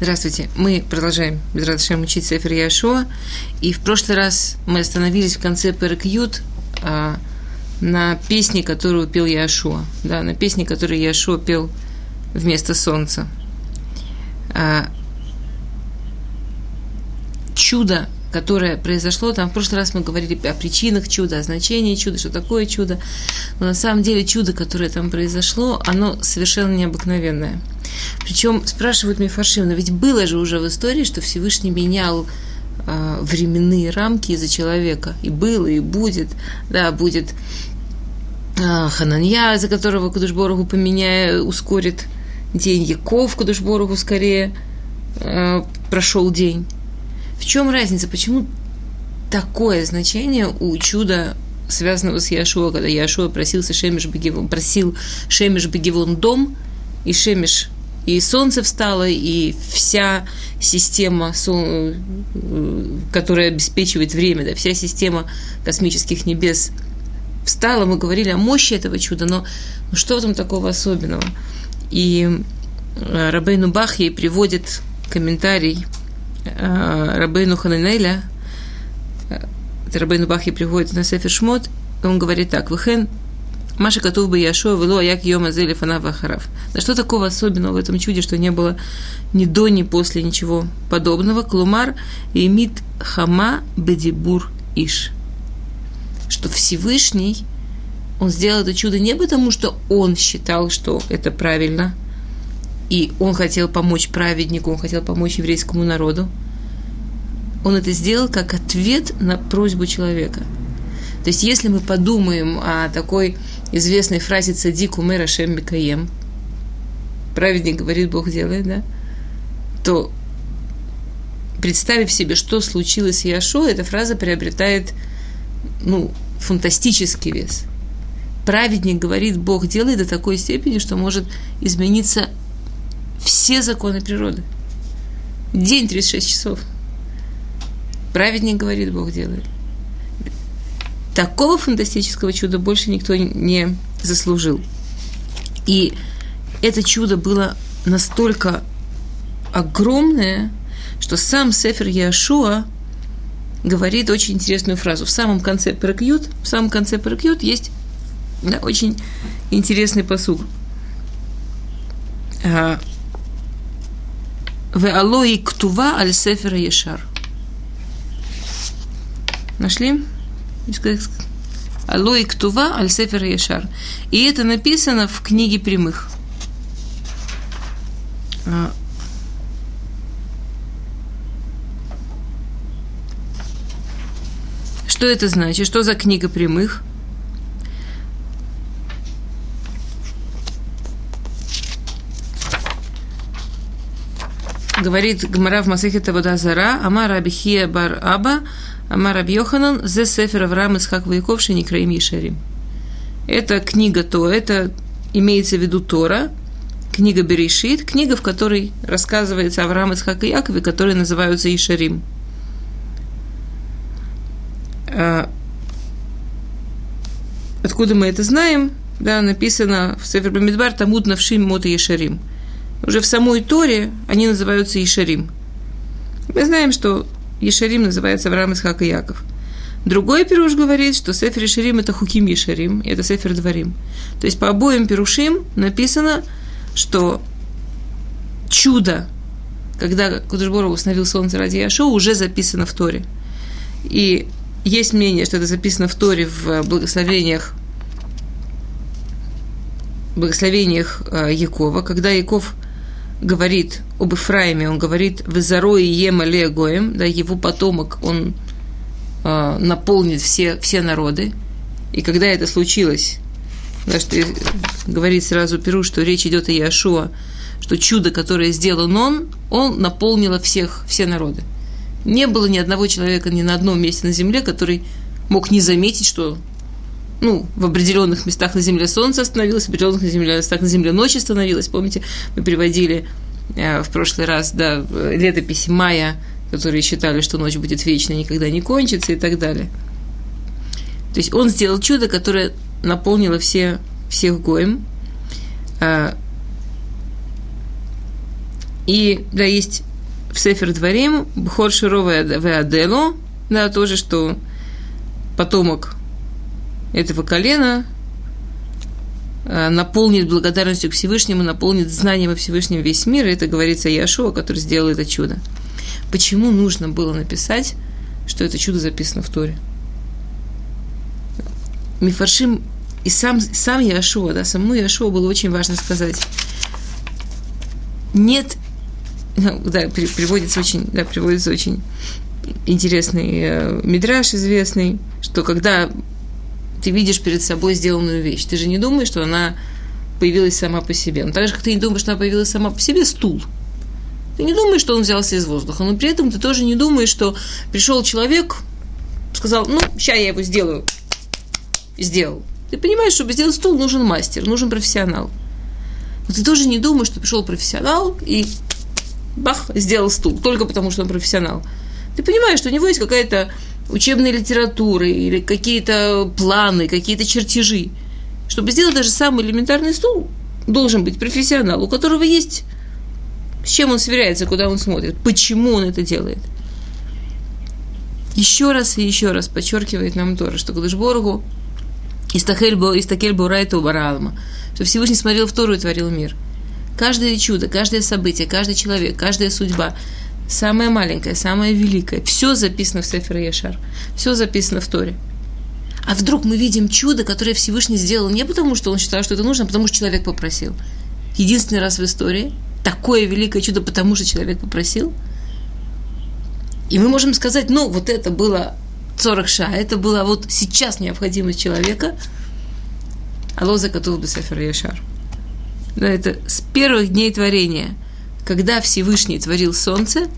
Здравствуйте. Мы продолжаем Безрадошем учить Сефер Яшуа. И в прошлый раз мы остановились в конце Перекют а, на песне, которую пел Яшуа. Да, на песне, которую Яшуа пел вместо солнца. А, чудо, которое произошло, там в прошлый раз мы говорили о причинах чуда, о значении чуда, что такое чудо. Но на самом деле чудо, которое там произошло, оно совершенно необыкновенное – причем спрашивают Мифашим, но ведь было же уже в истории, что Всевышний менял э, временные рамки из-за человека. И было, и будет. Да, будет э, Хананья, за которого Кудушборогу поменяя, ускорит день. Яков Кудушборогу скорее э, прошел день. В чем разница? Почему такое значение у чуда связанного с Яшуа, когда Яшуа просился Шемиш Бегивон, просил Шемиш Бегивон дом, и Шемиш и солнце встало, и вся система, которая обеспечивает время, да, вся система космических небес встала. Мы говорили о мощи этого чуда, но ну, что в этом такого особенного? И э, Рабейну Бахьей приводит комментарий э, Рабейну Хананеля, э, Рабейну Бахьей приводит на Сефер Шмот, он говорит так, «Вехен Маша Катув бы Яшуа вело як йома зели фанав ахарав. Да что такого особенного в этом чуде, что не было ни до, ни после ничего подобного? Клумар имит хама бедибур иш. Что Всевышний, он сделал это чудо не потому, что он считал, что это правильно, и он хотел помочь праведнику, он хотел помочь еврейскому народу. Он это сделал как ответ на просьбу человека. То есть, если мы подумаем о такой известной фразе «Цадик умер Ашем Бекаем», праведник говорит, Бог делает, да, то представив себе, что случилось с Яшо, эта фраза приобретает, ну, фантастический вес. Праведник говорит, Бог делает до такой степени, что может измениться все законы природы. День 36 часов. Праведник говорит, Бог делает. Такого фантастического чуда больше никто не заслужил. И это чудо было настолько огромное, что сам Сефер Яшуа говорит очень интересную фразу. В самом конце Паракьют, в самом конце Паракьют есть да, очень интересный посуг. А, в алои ктува аль сефера ешар. Нашли? Алои Ктува Аль Сефер Яшар. И это написано в книге прямых. А. Что это значит? Что за книга прямых? Говорит Гмара в Масахета Водазара, Амар Абихия Бар Аба, Амар Абьоханан, Зе Сефер Авраам Исхак Ваяков Шеникраим Ешарим. Это книга то, это имеется в виду Тора, книга Берешит, книга, в которой рассказывается Авраам, Исхак и Якове, которые называются Ишарим. А, откуда мы это знаем? Да, написано в Сефер Бамидбар Тамут Навшим Мот Ешарим. Уже в самой Торе они называются Ишарим. Мы знаем, что Ешарим называется Авраам Исхак и Яков. Другой пируш говорит, что Сефер Ешарим – это Хуким Ешарим, это Сефер Дварим. То есть по обоим пирушим написано, что чудо, когда Кудышборов установил солнце ради Яшо, уже записано в Торе. И есть мнение, что это записано в Торе в благословениях благословениях э, Якова, когда Яков говорит об Ифраиме, он говорит «Везарой ема легоем», да, его потомок, он э, наполнит все, все народы. И когда это случилось, да, что говорит сразу Перу, что речь идет о Яшуа, что чудо, которое сделал он, он наполнило всех, все народы. Не было ни одного человека ни на одном месте на земле, который мог не заметить, что ну, в определенных местах на Земле солнце остановилось, в определенных местах на Земле ночь остановилась. Помните, мы приводили в прошлый раз, да, летописи Майя, которые считали, что ночь будет вечной, никогда не кончится и так далее. То есть он сделал чудо, которое наполнило все, всех гоем. А, И, да, есть в Сефер Дворим Бхор Широва Веадело, да, тоже, что потомок этого колена э, наполнит благодарностью к Всевышнему, наполнит знанием о Всевышнем весь мир. И это говорится Яшуа, который сделал это чудо. Почему нужно было написать, что это чудо записано в Торе? Мифаршим и сам, сам Яшуа, да, самому Яшуа было очень важно сказать. Нет, ну, да, приводится очень, да, приводится очень интересный э, мидраж известный, что когда ты видишь перед собой сделанную вещь, ты же не думаешь, что она появилась сама по себе. Но так же, как ты не думаешь, что она появилась сама по себе, стул. Ты не думаешь, что он взялся из воздуха, но при этом ты тоже не думаешь, что пришел человек, сказал, ну, сейчас я его сделаю. Сделал. Ты понимаешь, чтобы сделать стул, нужен мастер, нужен профессионал. Но ты тоже не думаешь, что пришел профессионал и бах, сделал стул, только потому что он профессионал. Ты понимаешь, что у него есть какая-то учебная литература или какие-то планы, какие-то чертежи. Чтобы сделать даже самый элементарный стул, должен быть профессионал, у которого есть с чем он сверяется, куда он смотрит, почему он это делает. Еще раз и еще раз подчеркивает нам Тора, что Кадышборгу Истакель Бурайту Баралма, что Всевышний смотрел в Тору и творил мир. Каждое чудо, каждое событие, каждый человек, каждая судьба, самое маленькое, самое великое, все записано в Сефер Яшар, все записано в Торе. А вдруг мы видим чудо, которое Всевышний сделал не потому, что он считал, что это нужно, а потому что человек попросил. Единственный раз в истории такое великое чудо, потому что человек попросил. И мы можем сказать, ну, вот это было 40 ша, это была вот сейчас необходимость человека, а лоза готов бы Сефер Яшар. Да, это с первых дней творения, когда Всевышний творил солнце,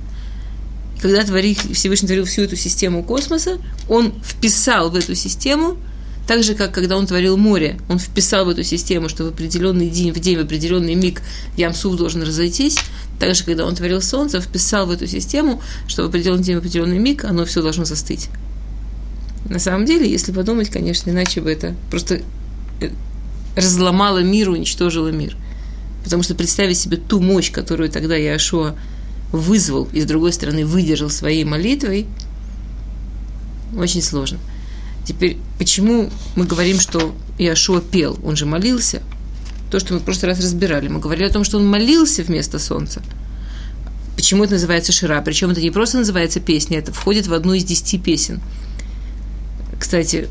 когда Всевышний творил всю эту систему космоса, он вписал в эту систему, так же, как когда он творил море, он вписал в эту систему, что в определенный день, в день, в определенный миг Ямсуф должен разойтись, так же, когда он творил солнце, вписал в эту систему, что в определенный день, в определенный миг оно все должно застыть. На самом деле, если подумать, конечно, иначе бы это просто э, разломало мир, уничтожило мир. Потому что представить себе ту мощь, которую тогда Яшуа вызвал и, с другой стороны, выдержал своей молитвой, очень сложно. Теперь, почему мы говорим, что Иошуа пел? Он же молился. То, что мы в прошлый раз разбирали. Мы говорили о том, что он молился вместо солнца. Почему это называется Шира? Причем это не просто называется песня, это входит в одну из десяти песен. Кстати,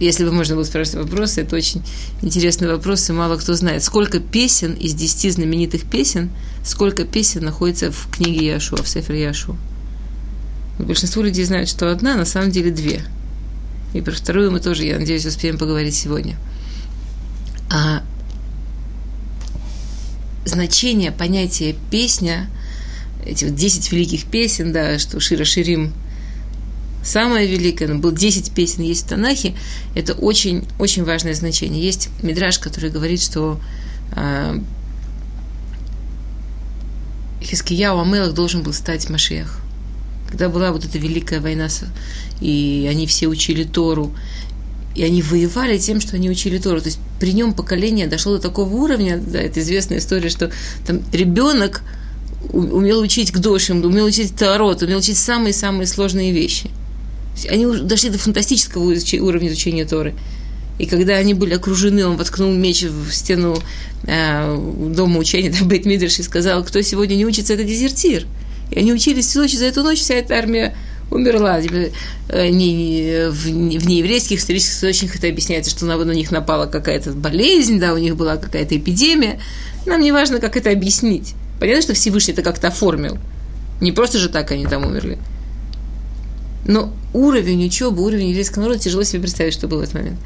если бы можно было спрашивать вопросы, это очень интересный вопрос, и мало кто знает. Сколько песен из десяти знаменитых песен, сколько песен находится в книге Яшуа, в Сефер Яшуа? Большинство людей знают, что одна, на самом деле две. И про вторую мы тоже, я надеюсь, успеем поговорить сегодня. А значение понятия песня, эти вот десять великих песен, да, что Шира Ширим – самое великое, но был 10 песен есть в Танахе, это очень, очень важное значение. Есть мидраж, который говорит, что э, Хискияу Амелах должен был стать Машех. Когда была вот эта великая война, и они все учили Тору, и они воевали тем, что они учили Тору. То есть при нем поколение дошло до такого уровня, да, это известная история, что там ребенок умел учить к дошим, умел учить Тарот, умел учить самые-самые сложные вещи – они дошли до фантастического уровня изучения Торы. И когда они были окружены, он воткнул меч в стену э, дома учения, там Бейт Мидриш, и сказал, кто сегодня не учится, это дезертир. И они учились всю ночь, за эту ночь вся эта армия умерла. Типа, э, не, в, в нееврейских исторических источниках это объясняется, что на, на них напала какая-то болезнь, да, у них была какая-то эпидемия. Нам не важно, как это объяснить. Понятно, что Всевышний это как-то оформил. Не просто же так они там умерли. Но уровень учебы, уровень еврейского народа, тяжело себе представить, что был в этот момент.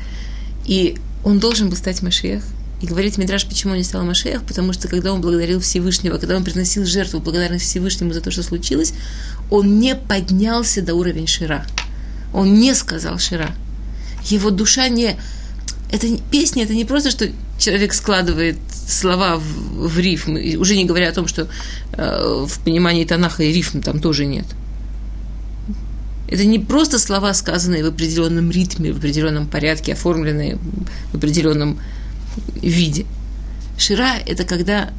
И он должен был стать Машех. И говорит Мидраш, почему он не стал Машех, потому что когда он благодарил Всевышнего, когда он приносил жертву благодарность Всевышнему за то, что случилось, он не поднялся до уровня Шира. Он не сказал Шира. Его душа не... Это песня, это не просто, что человек складывает слова в, в рифм, уже не говоря о том, что э, в понимании Танаха и рифм там тоже нет – это не просто слова, сказанные в определенном ритме, в определенном порядке, оформленные в определенном виде. Шира – это когда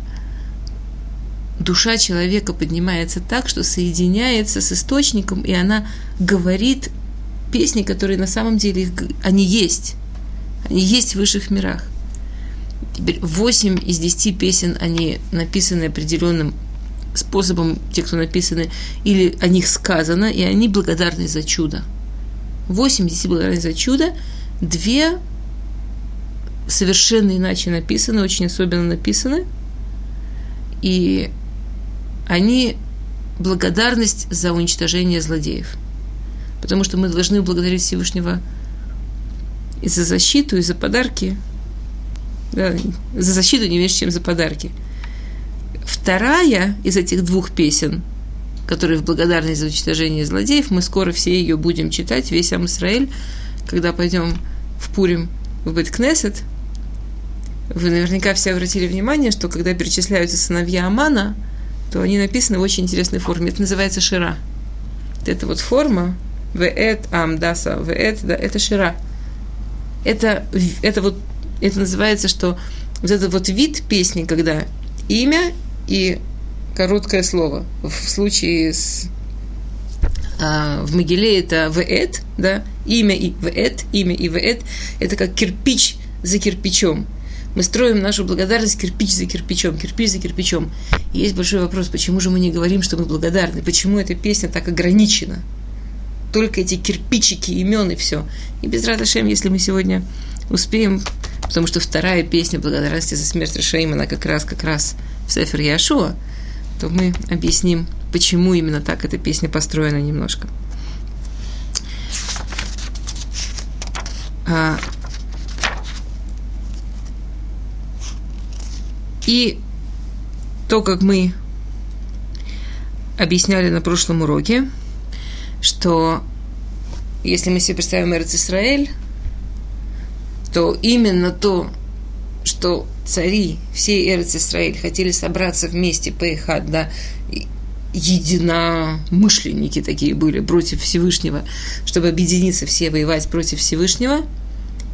душа человека поднимается так, что соединяется с источником, и она говорит песни, которые на самом деле, они есть. Они есть в высших мирах. Теперь 8 из 10 песен, они написаны определенным способом, те, кто написаны, или о них сказано, и они благодарны за чудо. 8 из 10 благодарны за чудо, две совершенно иначе написаны, очень особенно написаны, и они благодарность за уничтожение злодеев. Потому что мы должны благодарить Всевышнего и за защиту, и за подарки. Да, за защиту не меньше, чем за подарки. Вторая из этих двух песен, которые в благодарность за уничтожение злодеев, мы скоро все ее будем читать, весь Амисраэль, когда пойдем в Пурим в Беткнесет. Вы наверняка все обратили внимание, что когда перечисляются сыновья Амана, то они написаны в очень интересной форме. Это называется шира. Это вот форма, веэт амдаса, веэт, да, это шира. Это, это вот, это называется, что вот этот вот вид песни, когда имя и короткое слово. В случае с а, в Могиле это веэт, да, имя и веэт, имя и веэт, это как кирпич за кирпичом. Мы строим нашу благодарность кирпич за кирпичом, кирпич за кирпичом. И есть большой вопрос, почему же мы не говорим, что мы благодарны? Почему эта песня так ограничена? Только эти кирпичики, имен и все. И без Радашем, если мы сегодня успеем, потому что вторая песня благодарности за смерть Рашаим, она как раз, как раз в Сефер Яшуа, то мы объясним, почему именно так эта песня построена немножко. А, И то, как мы объясняли на прошлом уроке, что если мы себе представим Эрц Исраэль, то именно то, что цари всей Эрц хотели собраться вместе, поехать, да, единомышленники такие были против Всевышнего, чтобы объединиться все, воевать против Всевышнего,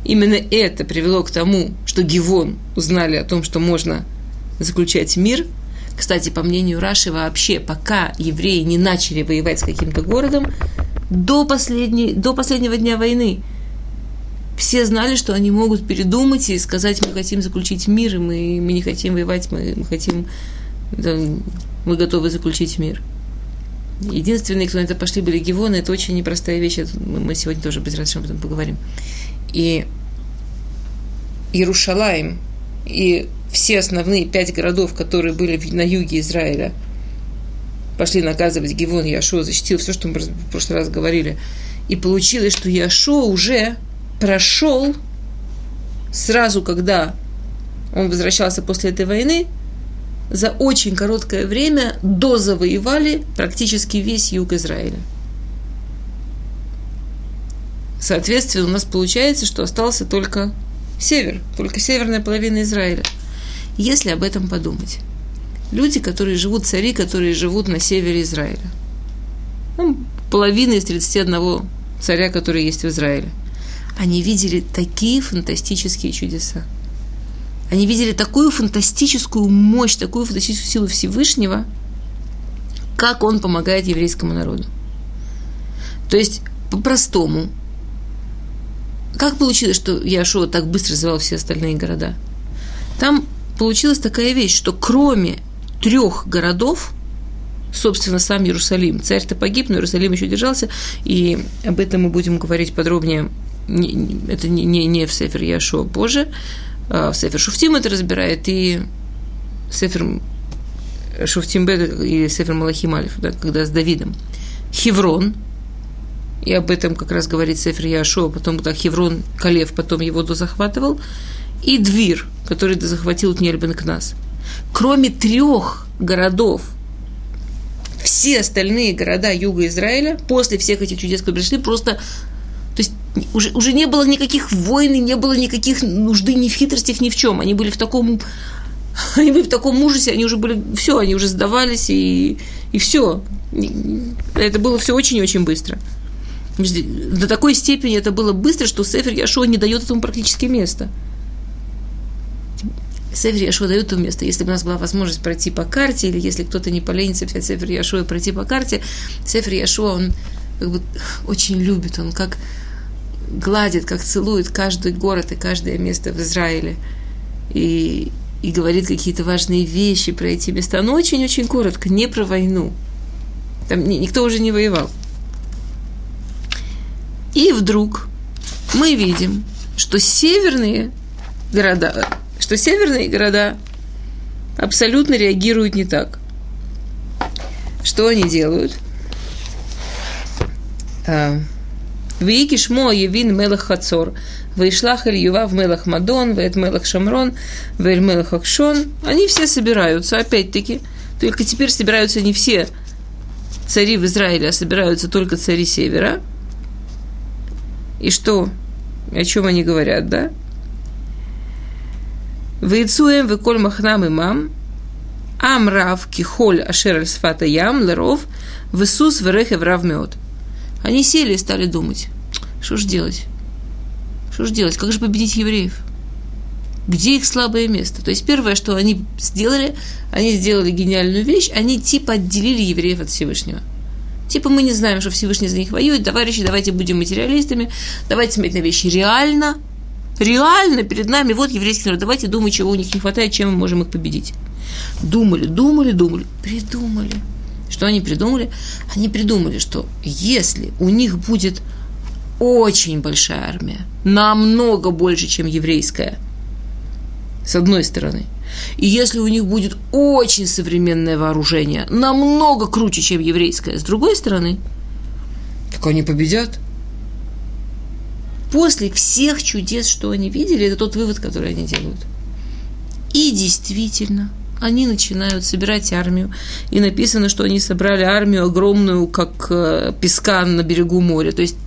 именно это привело к тому, что Гивон узнали о том, что можно заключать мир. Кстати, по мнению Раши, вообще, пока евреи не начали воевать с каким-то городом, до, последней, до последнего дня войны все знали, что они могут передумать и сказать, мы хотим заключить мир, и мы, мы не хотим воевать, мы, мы хотим, да, мы готовы заключить мир. Единственные, кто на это пошли, были Гивоны. Это очень непростая вещь. Мы сегодня тоже без об этом поговорим. И Иерушалаем и все основные пять городов, которые были на юге Израиля, пошли наказывать Гивон, Яшо защитил все, что мы в прошлый раз говорили. И получилось, что Яшо уже прошел сразу, когда он возвращался после этой войны, за очень короткое время дозавоевали практически весь юг Израиля. Соответственно, у нас получается, что остался только север, только северная половина Израиля – если об этом подумать. Люди, которые живут, цари, которые живут на севере Израиля. Ну, половина из 31 царя, которые есть в Израиле. Они видели такие фантастические чудеса. Они видели такую фантастическую мощь, такую фантастическую силу Всевышнего, как он помогает еврейскому народу. То есть, по-простому, как получилось, что Яшуа так быстро развивал все остальные города? Там получилась такая вещь, что кроме трех городов, собственно, сам Иерусалим, царь-то погиб, но Иерусалим еще держался, и об этом мы будем говорить подробнее, это не, не, не в Сефер Яшо позже, в Сефер Шуфтим это разбирает, и Сефер Шуфтим Бет и Сефер Малахим Алиф, да, когда с Давидом. Хеврон, и об этом как раз говорит Сефер Яшо, потом, когда Хеврон, Калев потом его захватывал, и Двир, который захватил Тнель Кнас. Кроме трех городов, все остальные города юга Израиля после всех этих чудес, которые пришли, просто уже, уже не было никаких войн, не было никаких нужды ни в хитростях, ни в чем. Они были в таком они были в таком ужасе, они уже были, все, они уже сдавались, и, и все. Это было все очень-очень быстро. До такой степени это было быстро, что Сефер Яшуа не дает этому практически места. Север Яшуа дают то место. Если бы у нас была возможность пройти по карте, или если кто-то не поленится взять Север Яшуа и пройти по карте, Север Яшуа, он как бы очень любит, он как гладит, как целует каждый город и каждое место в Израиле. И, и говорит какие-то важные вещи про эти места. Но очень-очень коротко, не про войну. Там никто уже не воевал. И вдруг мы видим, что северные города, что северные города абсолютно реагируют не так. Что они делают? Вики шмо явин мелах хацор. Вейшлах эль ював мелах мадон, веет мелах шамрон, веэль мелах акшон. Они все собираются, опять-таки. Только теперь собираются не все цари в Израиле, а собираются только цари севера. И что? О чем они говорят, да? Вейцуем веколь махнам имам, Амрав кихоль ашер сфата ям леров, весус верехев рав меот. Они сели и стали думать, что же делать? Что же делать? Как же победить евреев? Где их слабое место? То есть первое, что они сделали, они сделали гениальную вещь, они типа отделили евреев от Всевышнего. Типа мы не знаем, что Всевышний за них воюет, товарищи, давайте будем материалистами, давайте смотреть на вещи реально, реально перед нами, вот еврейский народ, давайте думать, чего у них не хватает, чем мы можем их победить. Думали, думали, думали, придумали – что они придумали? Они придумали, что если у них будет очень большая армия, намного больше, чем еврейская, с одной стороны, и если у них будет очень современное вооружение, намного круче, чем еврейское, с другой стороны, так они победят. После всех чудес, что они видели, это тот вывод, который они делают. И действительно – они начинают собирать армию. И написано, что они собрали армию огромную, как э, песка на берегу моря. То есть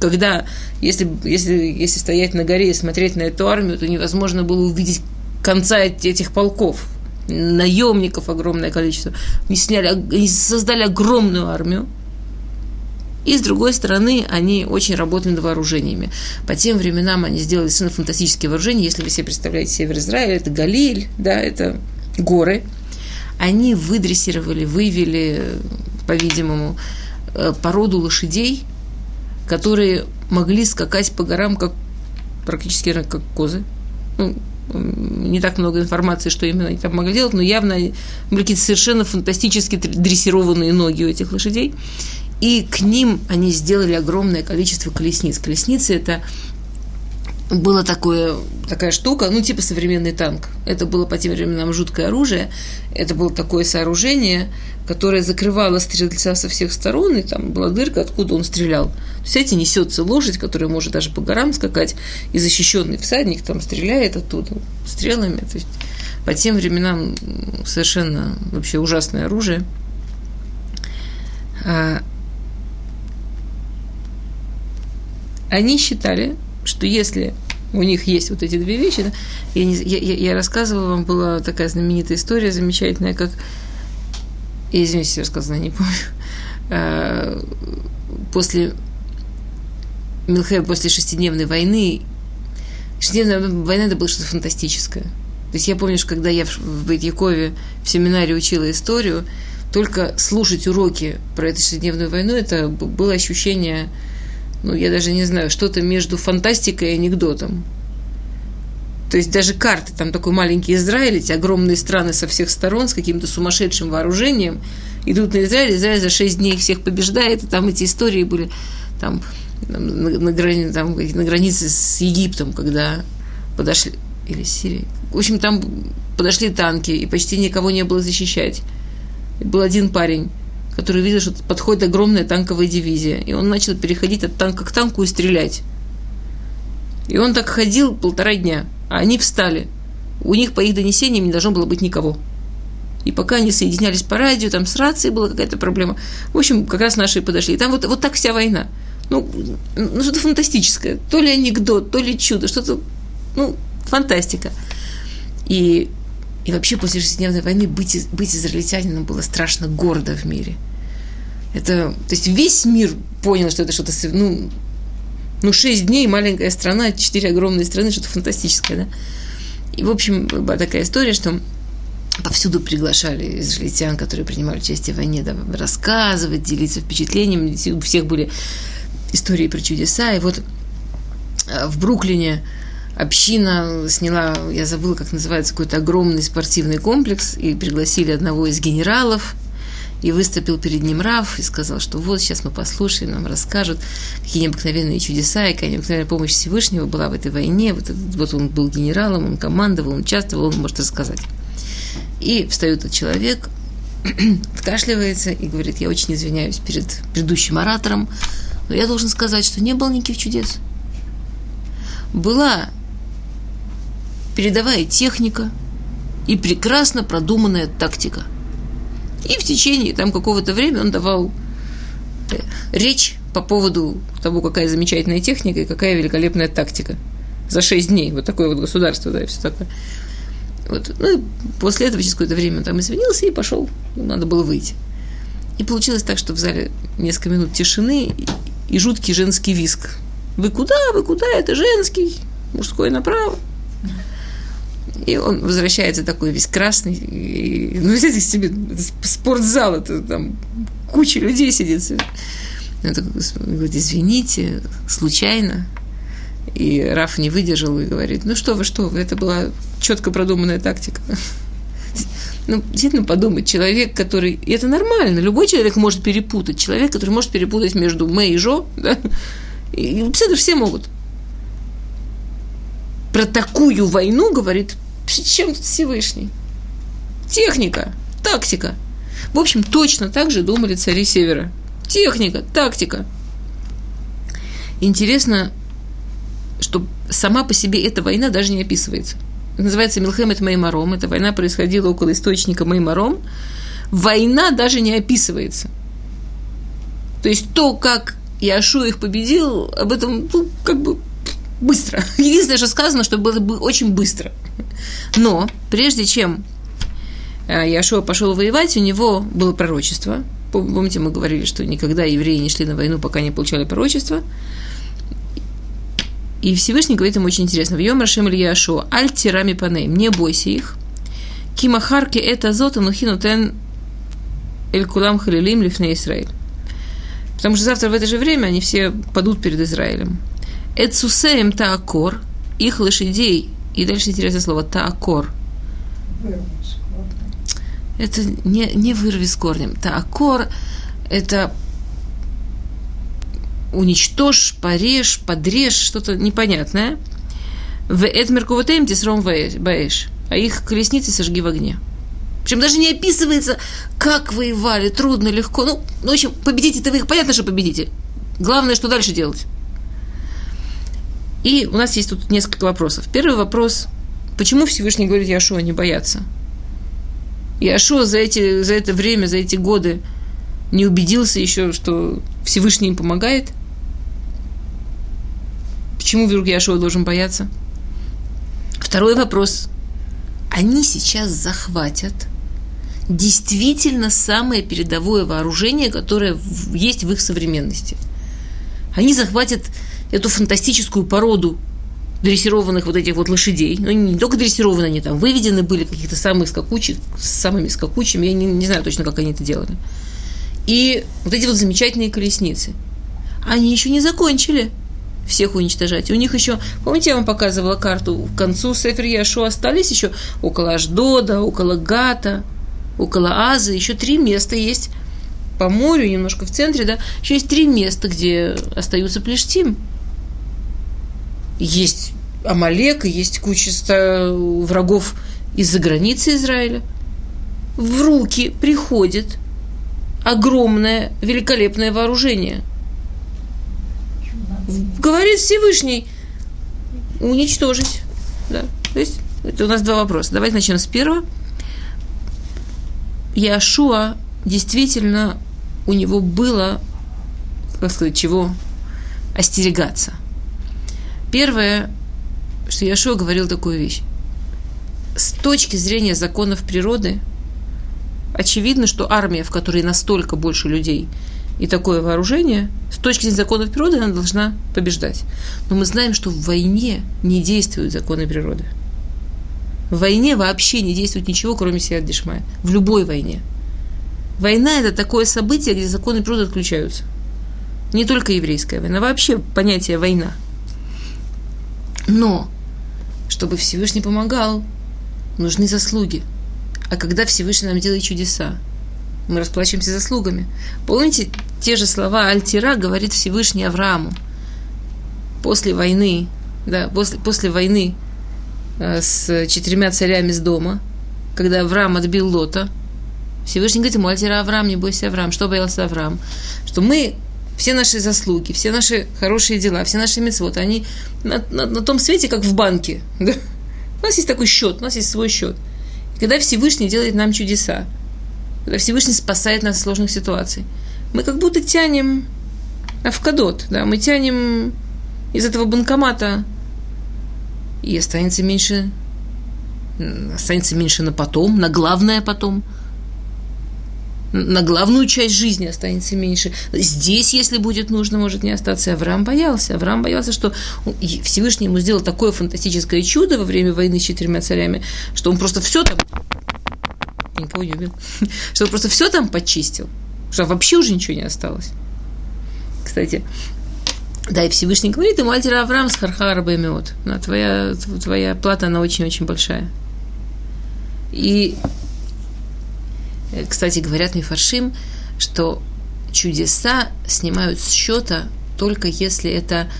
когда, если, если, если стоять на горе и смотреть на эту армию, то невозможно было увидеть конца этих полков. Наемников огромное количество. Они, сняли, они создали огромную армию. И с другой стороны, они очень работали над вооружениями. По тем временам они сделали совершенно фантастические вооружения. Если вы себе представляете север Израиля, это Галиль, да, это горы, они выдрессировали, вывели, по-видимому, э, породу лошадей, которые могли скакать по горам как практически как козы. Ну, не так много информации, что именно они там могли делать, но явно были какие-то совершенно фантастически дрессированные ноги у этих лошадей. И к ним они сделали огромное количество колесниц. Колесницы – это было такое, такая штука, ну, типа современный танк. Это было по тем временам жуткое оружие. Это было такое сооружение, которое закрывало стрельца со всех сторон, и там была дырка, откуда он стрелял. То эти несется лошадь, которая может даже по горам скакать, и защищенный всадник там стреляет оттуда стрелами. То есть, по тем временам совершенно вообще ужасное оружие. А, они считали, что если у них есть вот эти две вещи, да, я, не, я, я рассказывала вам, была такая знаменитая история, замечательная, как, я извините, рассказала, не помню, а, после Милхе, после шестидневной войны, шестидневная война это было что-то фантастическое. То есть я помню, что когда я в Бейтьякове в семинаре учила историю, только слушать уроки про эту шестидневную войну, это было ощущение ну, я даже не знаю, что-то между фантастикой и анекдотом. То есть даже карты, там такой маленький Израиль, эти огромные страны со всех сторон с каким-то сумасшедшим вооружением, идут на Израиль, Израиль за шесть дней всех побеждает, и там эти истории были там, на, на, грани, там, на границе с Египтом, когда подошли, или Сирией. В общем, там подошли танки, и почти никого не было защищать. Был один парень, который видел, что подходит огромная танковая дивизия. И он начал переходить от танка к танку и стрелять. И он так ходил полтора дня, а они встали. У них по их донесениям не должно было быть никого. И пока они соединялись по радио, там с рацией была какая-то проблема. В общем, как раз наши подошли. И там вот, вот так вся война. Ну, ну что-то фантастическое. То ли анекдот, то ли чудо, что-то, ну, фантастика. И, и вообще после шестидневной войны быть, быть израильтянином было страшно гордо в мире – это, то есть весь мир понял, что это что-то, ну, ну, шесть дней, маленькая страна, четыре огромные страны, что-то фантастическое, да? И, в общем, была такая история, что повсюду приглашали израильтян, которые принимали участие в войне, да, рассказывать, делиться впечатлениями. У всех были истории про чудеса. И вот э, в Бруклине община сняла, я забыла, как называется, какой-то огромный спортивный комплекс, и пригласили одного из генералов, и выступил перед ним Раф и сказал, что вот сейчас мы послушаем, нам расскажут, какие необыкновенные чудеса и какая необыкновенная помощь Всевышнего была в этой войне. Вот, вот он был генералом, он командовал, он участвовал, он может рассказать. И встает этот человек, откашливается и говорит, я очень извиняюсь перед предыдущим оратором, но я должен сказать, что не было никаких чудес. Была передовая техника и прекрасно продуманная тактика. И в течение там какого-то времени он давал э, речь по поводу того, какая замечательная техника и какая великолепная тактика. За шесть дней. Вот такое вот государство, да, и все такое. Вот. Ну, и после этого через какое-то время он там извинился и пошел. Надо было выйти. И получилось так, что в зале несколько минут тишины и жуткий женский виск. Вы куда? Вы куда? Это женский. Мужской направо. И он возвращается такой весь красный. И, ну, взять себе спортзал, это там куча людей сидит. Он такой, говорит, извините, случайно. И Раф не выдержал и говорит, ну что вы, что вы, это была четко продуманная тактика. Ну, действительно подумать, человек, который... И это нормально, любой человек может перепутать. Человек, который может перепутать между Мэй и Жо, да? И, и все могут. Про такую войну говорит, чем тут Всевышний? Техника, тактика. В общем, точно так же думали цари Севера. Техника, тактика. Интересно, что сама по себе эта война даже не описывается. называется Милхемет Маймаром. Эта война происходила около источника Маймаром. Война даже не описывается. То есть то, как Яшу их победил, об этом ну, как бы быстро. Единственное, что сказано, что было бы очень быстро. Но прежде чем э, Яшуа пошел воевать, у него было пророчество. Помните, мы говорили, что никогда евреи не шли на войну, пока не получали пророчество. И Всевышний говорит ему очень интересно. В Йом Рашем Ильяшу, Аль Тирами Паней, не бойся их. Кимахарки это зота нухину тен эль халилим лифне Израиль. Потому что завтра в это же время они все падут перед Израилем. Эцусеем таакор, их лошадей, и дальше интересное слово таакор. Это не, не вырви с корнем. Таакор – это уничтожь, порежь, подрежь, что-то непонятное. В Эдмеркуватеем тисром баэш, а их колесницы сожги в огне. Причем даже не описывается, как воевали, трудно, легко. Ну в общем, победите-то вы их, понятно, что победите. Главное, что дальше делать. И у нас есть тут несколько вопросов. Первый вопрос, почему Всевышний говорит Яшуа не бояться? Яшуа за, эти, за это время, за эти годы не убедился еще, что Всевышний им помогает – Почему вдруг Яшуа должен бояться? Второй вопрос. Они сейчас захватят действительно самое передовое вооружение, которое есть в их современности. Они захватят эту фантастическую породу дрессированных вот этих вот лошадей. Ну, не только дрессированные, они там выведены были, каких-то самых скакучих, самыми скакучими, я не, не знаю точно, как они это делали. И вот эти вот замечательные колесницы. Они еще не закончили всех уничтожать. У них еще, помните, я вам показывала карту, к концу Сефер Яшу остались еще около Аждода, около Гата, около Азы, еще три места есть по морю, немножко в центре, да, еще есть три места, где остаются плештим. Есть Амалек, есть куча врагов из-за границы Израиля. В руки приходит огромное, великолепное вооружение – говорит Всевышний уничтожить. Да. То есть это у нас два вопроса. Давайте начнем с первого. Яшуа действительно у него было, как сказать, чего остерегаться. Первое, что Яшуа говорил такую вещь. С точки зрения законов природы, очевидно, что армия, в которой настолько больше людей, и такое вооружение, с точки зрения законов природы, она должна побеждать. Но мы знаем, что в войне не действуют законы природы. В войне вообще не действует ничего, кроме себя Дешмая. В любой войне. Война – это такое событие, где законы природы отключаются. Не только еврейская война, вообще понятие «война». Но, чтобы Всевышний помогал, нужны заслуги. А когда Всевышний нам делает чудеса, мы расплачиваемся заслугами. Помните, те же слова Альтира говорит Всевышний Аврааму. После войны, да, после, после войны э, с четырьмя царями с дома, когда Авраам отбил Лота, Всевышний говорит ему, Альтира Авраам, не бойся Авраам. Что боялся Авраам? Что мы все наши заслуги, все наши хорошие дела, все наши мецвоты, они на, на, на том свете, как в банке. Да? У нас есть такой счет, у нас есть свой счет. И когда Всевышний делает нам чудеса, когда Всевышний спасает нас в сложных ситуациях, мы как будто тянем авкадот, да, мы тянем из этого банкомата, и останется меньше, останется меньше на потом, на главное потом – на главную часть жизни останется меньше. Здесь, если будет нужно, может не остаться. Авраам боялся. Авраам боялся, что Всевышний ему сделал такое фантастическое чудо во время войны с четырьмя царями, что он просто все там... Никого не убил. Что он просто все там почистил. Что вообще уже ничего не осталось. Кстати, да, и Всевышний говорит ему, Альтера Авраам с Хархара Бемиот. Твоя, твоя плата, она очень-очень большая. И кстати, говорят Мифаршим, что чудеса снимают с счета только если это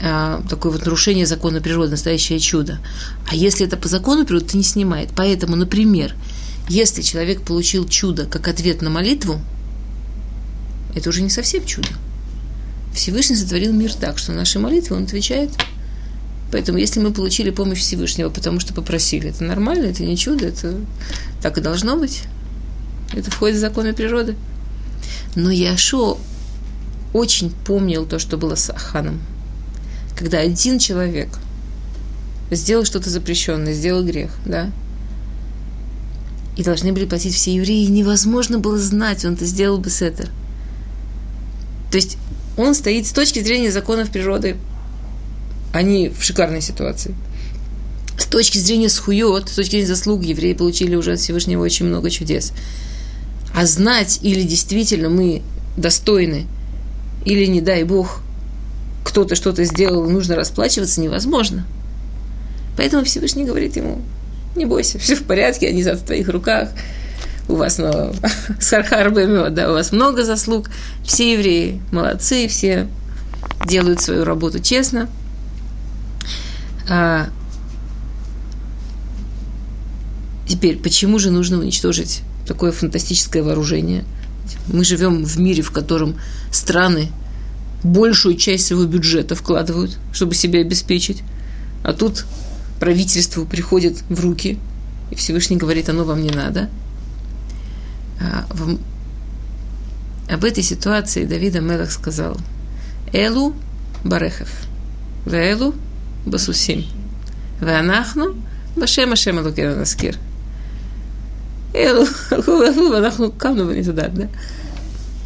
а, такое вот нарушение закона природы, настоящее чудо. А если это по закону природы, то не снимает. Поэтому, например, если человек получил чудо как ответ на молитву, это уже не совсем чудо. Всевышний сотворил мир так, что на наши молитвы он отвечает. Поэтому, если мы получили помощь Всевышнего, потому что попросили, это нормально, это не чудо, это так и должно быть. Это входит в законы природы. Но Яшо очень помнил то, что было с Аханом. Когда один человек сделал что-то запрещенное, сделал грех, да, и должны были платить все евреи, невозможно было знать, он это сделал бы с это. То есть он стоит с точки зрения законов природы, они в шикарной ситуации. С точки зрения схует, с точки зрения заслуг, евреи получили уже от Всевышнего очень много чудес. А знать, или действительно мы достойны, или, не дай Бог, кто-то что-то сделал, нужно расплачиваться, невозможно. Поэтому Всевышний говорит ему, не бойся, все в порядке, они в твоих руках. У вас ну, сархар да, у вас много заслуг. Все евреи молодцы, все делают свою работу честно. А, теперь, почему же нужно уничтожить такое фантастическое вооружение. Мы живем в мире, в котором страны большую часть своего бюджета вкладывают, чтобы себя обеспечить. А тут правительству приходит в руки, и Всевышний говорит, оно вам не надо. А вам... Об этой ситуации Давида Мелах сказал, Элу Барехев, Вэлу Басусим, Ванахну Башем Ашем Элукер Наскир –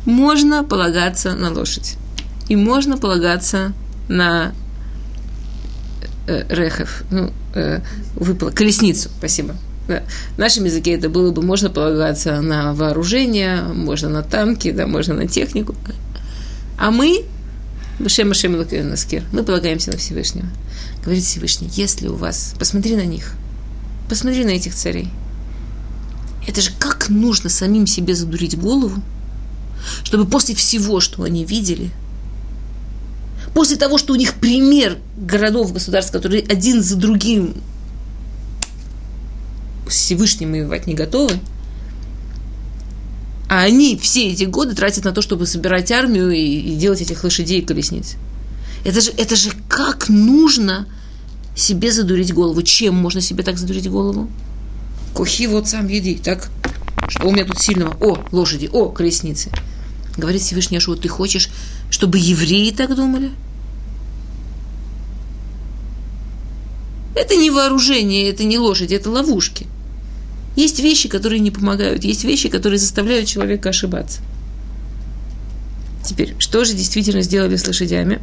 можно полагаться на лошадь. И можно полагаться на э, рехов, ну, э, выпла, колесницу, спасибо. Да. В нашем языке это было бы, можно полагаться на вооружение, можно на танки, да, можно на технику. А мы, Шем Машем Наскир, мы полагаемся на Всевышнего. Говорит Всевышний, если у вас, посмотри на них, посмотри на этих царей – это же как нужно самим себе задурить голову, чтобы после всего, что они видели, после того, что у них пример городов, государств, которые один за другим Всевышним воевать не готовы, а они все эти годы тратят на то, чтобы собирать армию и, и делать этих лошадей и колесниц. Это же, это же как нужно себе задурить голову. Чем можно себе так задурить голову? Кухи вот сам еди, так? Что у меня тут сильного? О, лошади, о, колесницы. Говорит Всевышний Ашуа, ты хочешь, чтобы евреи так думали? Это не вооружение, это не лошади, это ловушки. Есть вещи, которые не помогают, есть вещи, которые заставляют человека ошибаться. Теперь, что же действительно сделали с лошадями?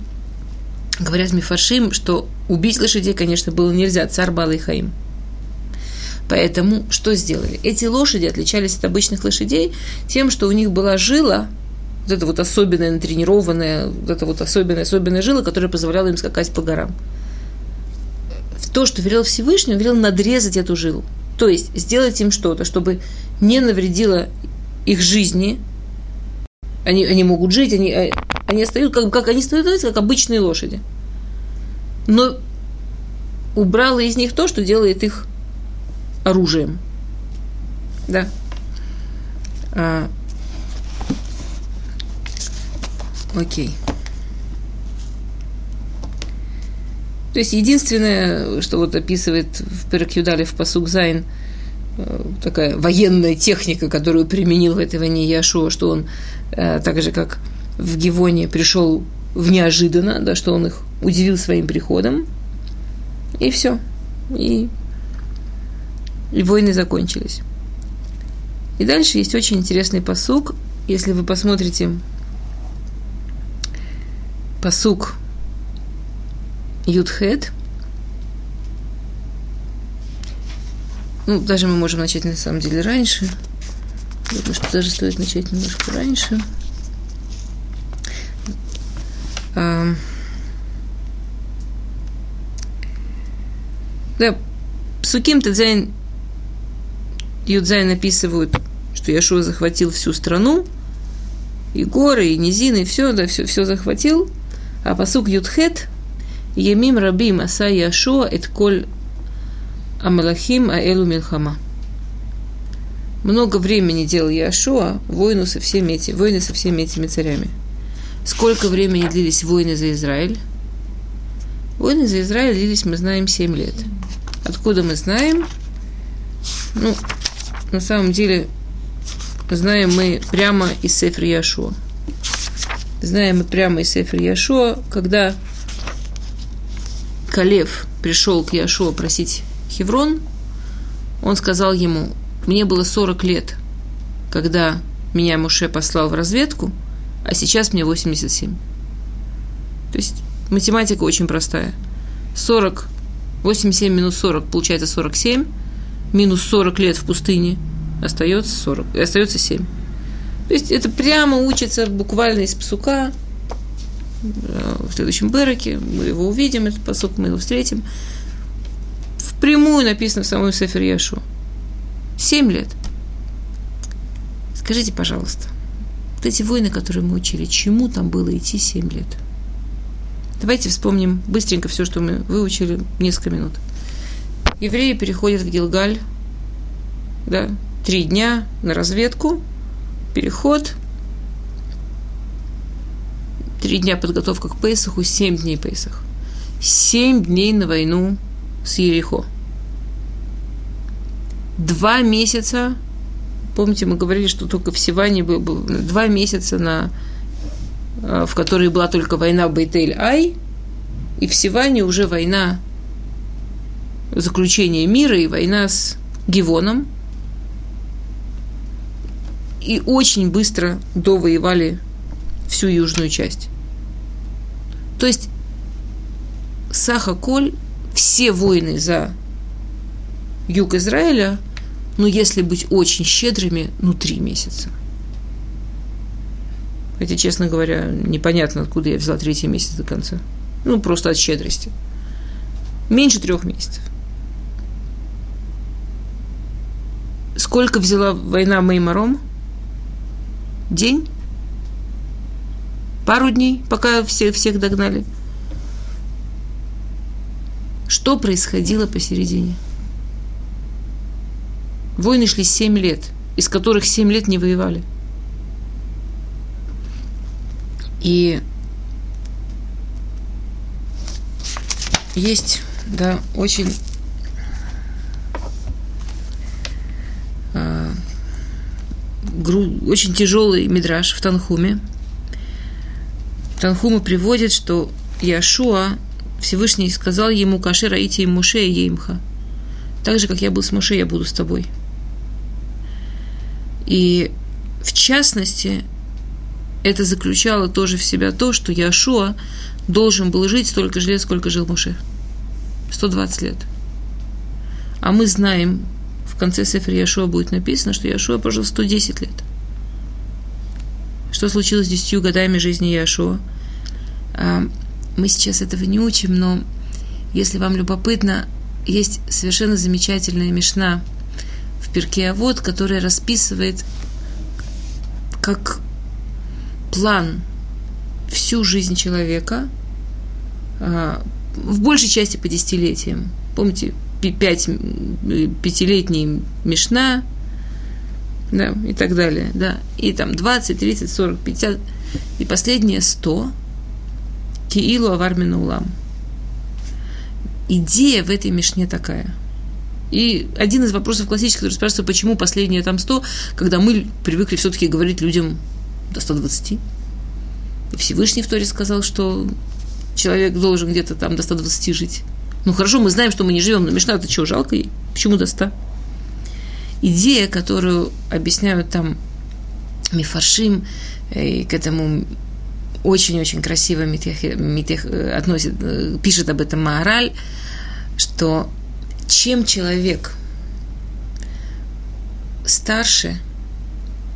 Говорят Мифаршим, что убить лошадей, конечно, было нельзя, царь Бал и Хаим. Поэтому что сделали? Эти лошади отличались от обычных лошадей тем, что у них была жила, вот эта вот особенная, натренированная, вот эта вот особенная, особенная жила, которая позволяла им скакать по горам. То, что велел Всевышний, он велел надрезать эту жилу. То есть сделать им что-то, чтобы не навредило их жизни. Они, они могут жить, они, э, они остаются, как, как они становятся как обычные лошади. Но убрала из них то, что делает их оружием. Да. А, окей. То есть единственное, что вот описывает в Перекюдале в Пасук Зайн, э, такая военная техника, которую применил в этой войне Яшуа, что он э, так же, как в Гивоне, пришел в неожиданно, да, что он их удивил своим приходом, и все. И, и войны закончились. И дальше есть очень интересный посук. Если вы посмотрите פסוק י״ח. Ну, даже мы можем начать на самом деле раньше. Думаю, что даже стоит начать немножко раньше. А, да, Псуким Тедзайн Юдзайн написывают, что Яшуа захватил всю страну, и горы, и низины, и все, да, все, все захватил. А посук Юдхет – Емим рабим аса Яшуа эт коль амалахим аэлу милхама. Много времени делал Яшуа войну со всеми эти, войны со всеми этими царями. Сколько времени длились войны за Израиль? Войны за Израиль длились, мы знаем, 7 лет. Откуда мы знаем? Ну, на самом деле, знаем мы прямо из Сефра Яшуа. Знаем мы прямо из Сефра Яшуа, когда Калев пришел к Яшуа просить Хеврон, он сказал ему, мне было 40 лет, когда меня Муше послал в разведку, а сейчас мне 87. То есть математика очень простая. 40, 87 минус 40, получается 47, минус 40 лет в пустыне, остается 40, остается 7. То есть это прямо учится буквально из псука, Э, в следующем Береке, мы его увидим, этот посок, мы его встретим. Впрямую написано в самой Сефер Яшу. Семь лет. Скажите, пожалуйста, вот эти войны, которые мы учили, чему там было идти семь лет? Давайте вспомним быстренько все, что мы выучили несколько минут. Евреи переходят в Гилгаль, да, три дня на разведку, переход – Три дня подготовка к Пейсаху, семь дней Пейсах. Семь дней на войну с Ерехо. Два месяца, помните, мы говорили, что только в Сиване был, был два месяца, на, а, в которой была только война Бейтель-Ай, и в Сиване уже война заключения мира и война с Гивоном. И очень быстро довоевали всю южную часть. То есть Саха-Коль, все войны за юг Израиля, ну, если быть очень щедрыми, ну, три месяца. Хотя, честно говоря, непонятно, откуда я взяла третий месяц до конца. Ну, просто от щедрости. Меньше трех месяцев. Сколько взяла война Меймаром? День? пару дней, пока все, всех догнали. Что происходило посередине? Войны шли 7 лет, из которых 7 лет не воевали. И есть, да, очень э, гру, очень тяжелый мидраж в Танхуме – Танхума приводит, что Яшуа Всевышний сказал ему Каши Раити им Муше и Еймха. Так же, как я был с Муше, я буду с тобой. И в частности, это заключало тоже в себя то, что Яшуа должен был жить столько же лет, сколько жил Муше. 120 лет. А мы знаем конце Сефер Яшуа будет написано, что Яшуа прожил 110 лет. Что случилось с 10 годами жизни Яшуа? А, мы сейчас этого не учим, но если вам любопытно, есть совершенно замечательная мешна в перке Авод, которая расписывает как план всю жизнь человека, а, в большей части по десятилетиям. Помните, пять, пятилетний Мишна, да, и так далее, да, и там 20, 30, 40, 50, и последние 100, Киилу Авармина Улам. Идея в этой Мишне такая. И один из вопросов классических, который спрашивается, почему последние там 100, когда мы привыкли все-таки говорить людям до 120. И Всевышний в Торе сказал, что человек должен где-то там до 120 жить. Ну хорошо, мы знаем, что мы не живем, но Мишна это что, жалко? Почему до 100? Идея, которую объясняют там Мифаршим, и к этому очень-очень красиво Митех, Митех э, относит, э, пишет об этом Маораль, что чем человек старше,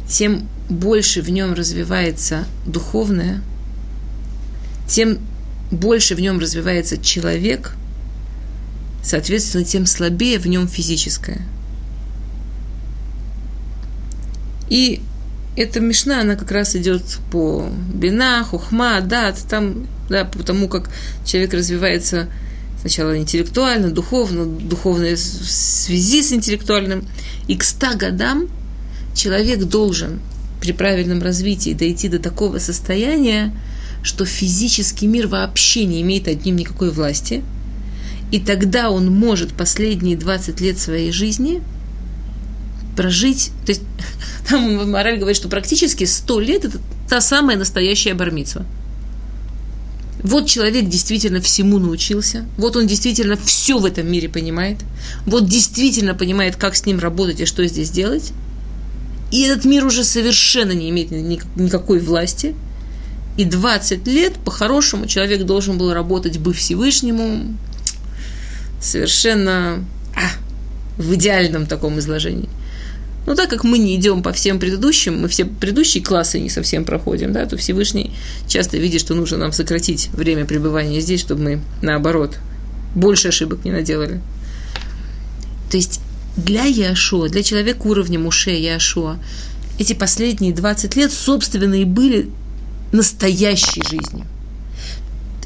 тем больше в нем развивается духовное, тем больше в нем развивается человек, соответственно, тем слабее в нем физическое. И эта мешна, она как раз идет по бина, хухма, дат, там, да, по тому, как человек развивается сначала интеллектуально, духовно, духовно в связи с интеллектуальным. И к ста годам человек должен при правильном развитии дойти до такого состояния, что физический мир вообще не имеет над ним никакой власти. И тогда он может последние 20 лет своей жизни прожить, то есть там мораль говорит, что практически 100 лет это та самая настоящая бармитсва. Вот человек действительно всему научился, вот он действительно все в этом мире понимает, вот действительно понимает, как с ним работать и что здесь делать, и этот мир уже совершенно не имеет никакой власти, и 20 лет, по-хорошему, человек должен был работать бы Всевышнему совершенно а, в идеальном таком изложении – но так как мы не идем по всем предыдущим, мы все предыдущие классы не совсем проходим, да, то Всевышний часто видит, что нужно нам сократить время пребывания здесь, чтобы мы, наоборот, больше ошибок не наделали. То есть для Яшуа, для человека уровня Муше Яшуа, эти последние 20 лет, собственно, и были настоящей жизнью.